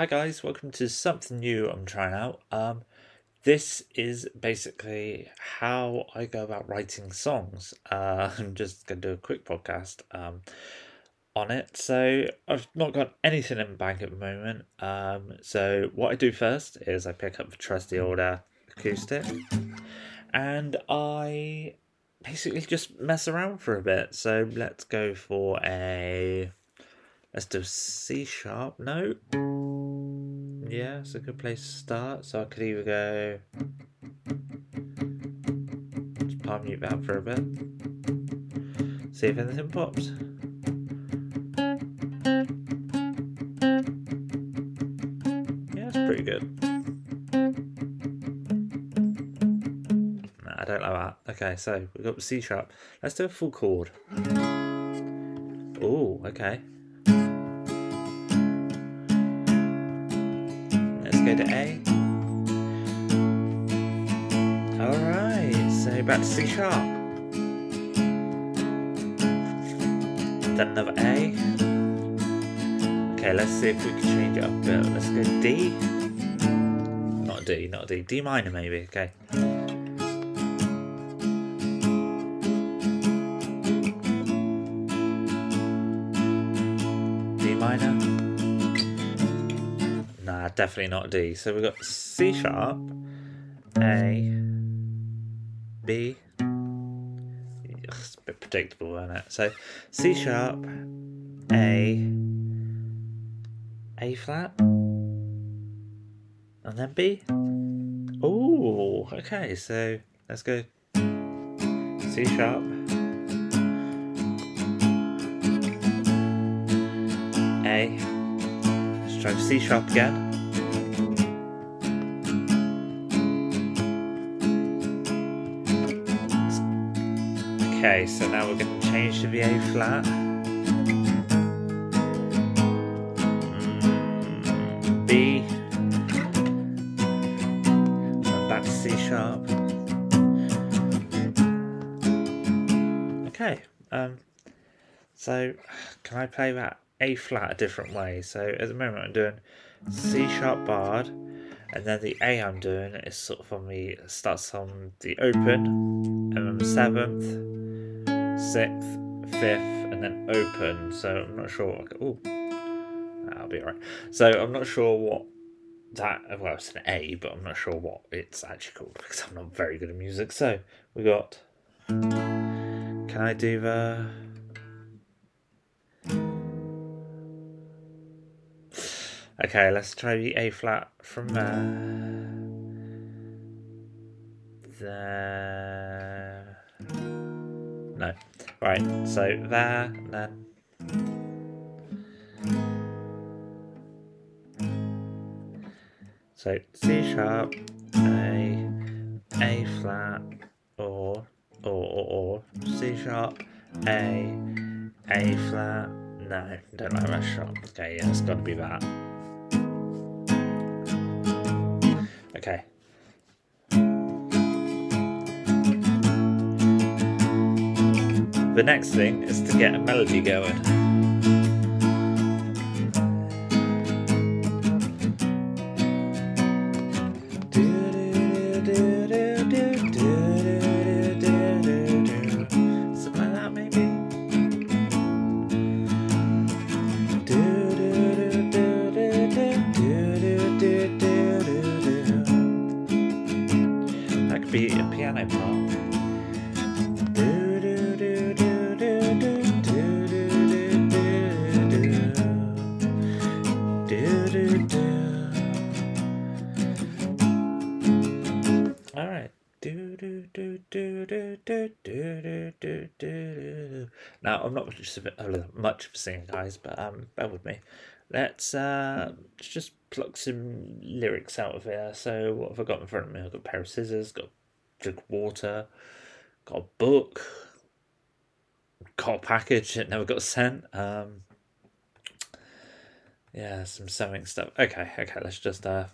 Hi guys, welcome to something new I'm trying out. Um, this is basically how I go about writing songs. Uh, I'm just gonna do a quick podcast um, on it. So I've not got anything in the bank at the moment. Um, so what I do first is I pick up the trusty old uh, acoustic, and I basically just mess around for a bit. So let's go for a let's do C sharp note. Yeah, it's a good place to start. So I could either go just palm mute that for a bit. See if anything pops. Yeah, it's pretty good. Nah, I don't like that. Okay, so we've got the C sharp. Let's do a full chord. Oh, okay. To A. Eh? Alright, so back to C sharp. Then another A. Okay, let's see if we can change it up a bit. Let's go D. Not D, not D. D minor maybe, okay. Definitely not D. So we've got C sharp, A, B. It's a bit predictable, isn't it? So C sharp, A, A flat, and then B. Oh, okay. So let's go C sharp, A. Let's try C sharp again. Okay, so now we're going to change to the A flat. Mm, B. And back to C sharp. Okay, um, so can I play that A flat a different way? So at the moment I'm doing C sharp barred, and then the A I'm doing is sort of on the starts on the open, and then the seventh, sixth, fifth, and then open. So I'm not sure. Oh, that'll be alright. So I'm not sure what that. Well, it's an A, but I'm not sure what it's actually called because I'm not very good at music. So we got. Can I do the? Okay, let's try the A flat from there. There. No. Right, so there, and then. So C sharp, A, A flat, or, or, or, or, C sharp, A, A flat. No, don't like that sharp. Okay, yeah, it's got to be that. Okay. The next thing is to get a melody going. Now I'm not much of a, much of a singer, guys, but um, bear with me. Let's uh, just pluck some lyrics out of here. So what have I got in front of me? I've got a pair of scissors, got a drink of water, got a book, got a package that never got sent. Um, yeah, some sewing stuff. Okay, okay, let's just uh.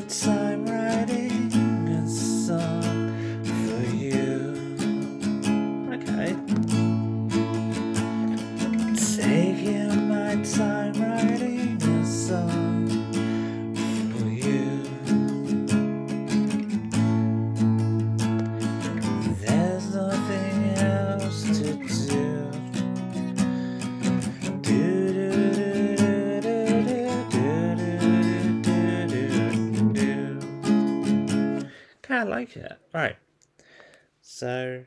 Time writing a like it. Right. So,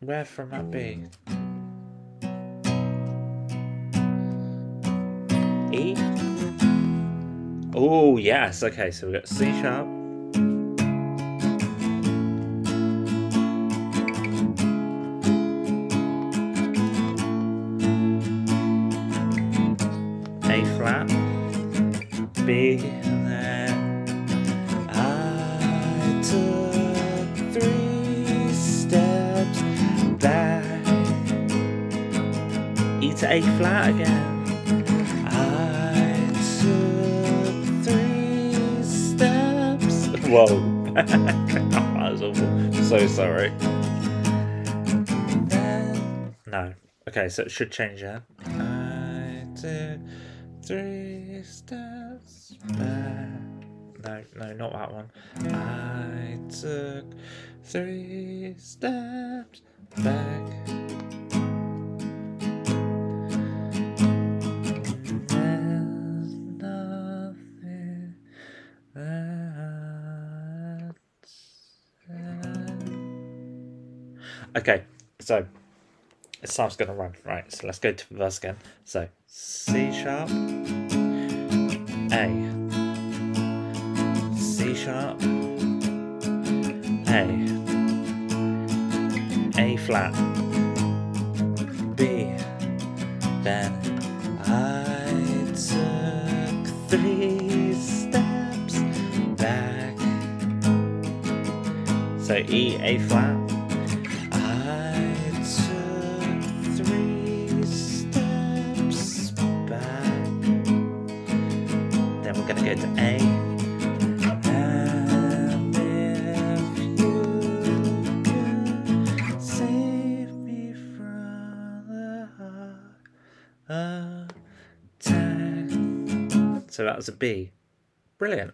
where from that e Oh, yes. Okay, so we've got C sharp. A flat again. I took three steps. Whoa. that was awful. So sorry. No. Okay, so it should change that. I took three steps back. No, no, not that one. I took three steps back. Okay, so time's gonna run. Right, so let's go to verse again. So C sharp, A, C sharp, A, A flat, B, then I took three steps back. So E, A flat. We're gonna go to A. So that was a B. Brilliant.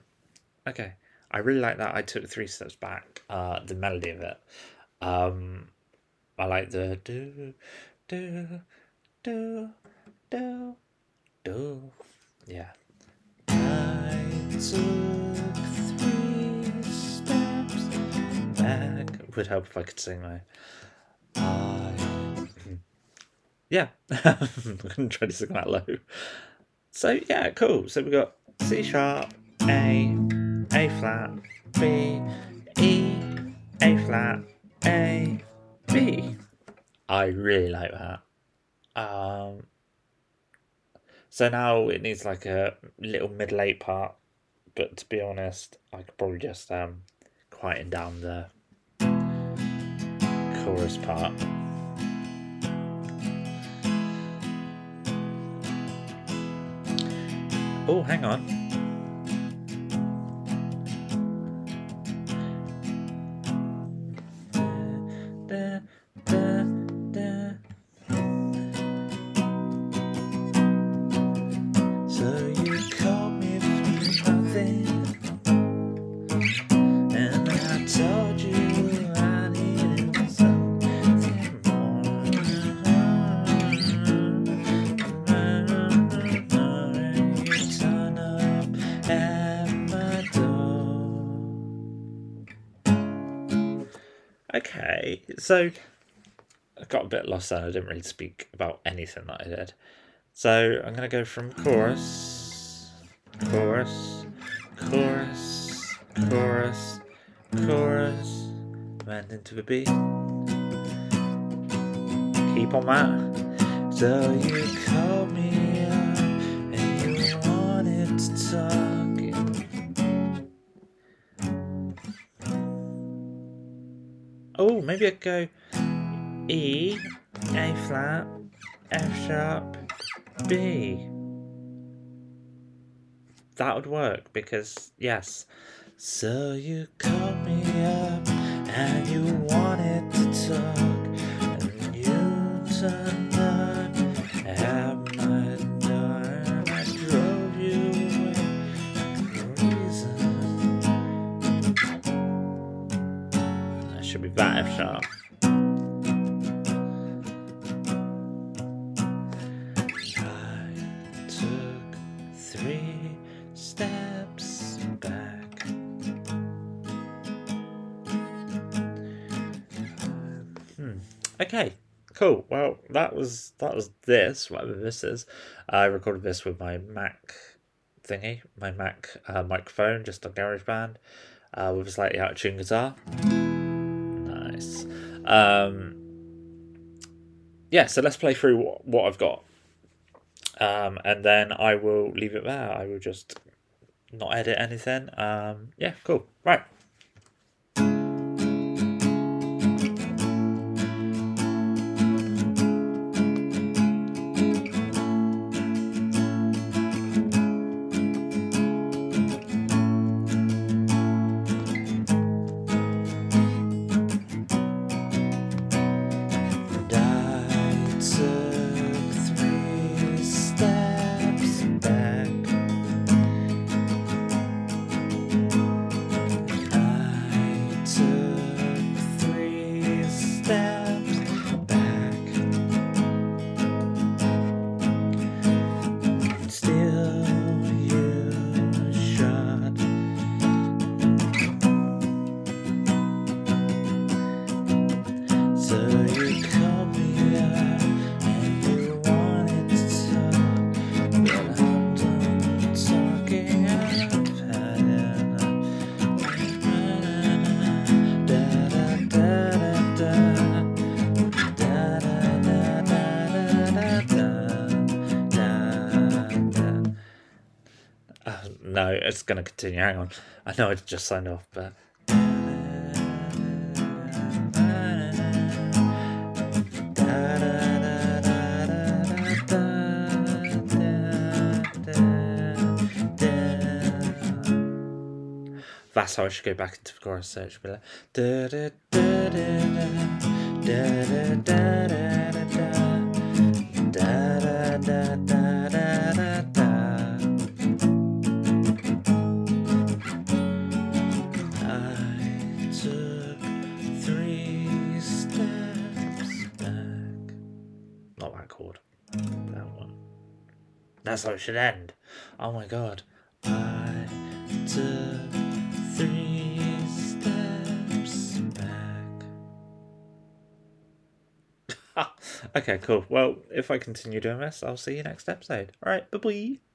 Okay. I really like that. I took three steps back. Uh, the melody of it. Um, I like the do do do do do. Yeah. Took three steps back. Would help if I could sing my. I. Yeah, I'm gonna try to sing that low. So yeah, cool. So we got C sharp, A, A flat, B, E, A flat, A, B. I really like that. Um, so now it needs like a little middle eight part, but to be honest, I could probably just um quieten down the chorus part. Oh, hang on. Okay, so I got a bit lost there. I didn't really speak about anything that I did. So I'm gonna go from chorus, chorus, chorus, chorus, chorus, and into the beat. Keep on that. So you called me up and you wanted to talk. Maybe I'd go E, A flat, F sharp, B. That would work because, yes. So you called me up and you wanted to talk, should be that F sharp. Hmm. okay cool. Well that was that was this whatever this is. I recorded this with my mac thingy my mac uh, microphone just on garageband uh, with a slightly out of tune guitar. Um, yeah, so let's play through what, what I've got. Um, and then I will leave it there. I will just not edit anything. Um, yeah, cool. Right. It's going to continue. Hang on. I know I just signed off, but. That's how I should go back into the chorus. Should be like. Da, da, da, da, da, da, da, da, da, da, da, da, That's how it should end. Oh my god. I took three steps back. okay, cool. Well, if I continue doing this, I'll see you next episode. Alright, bye bye.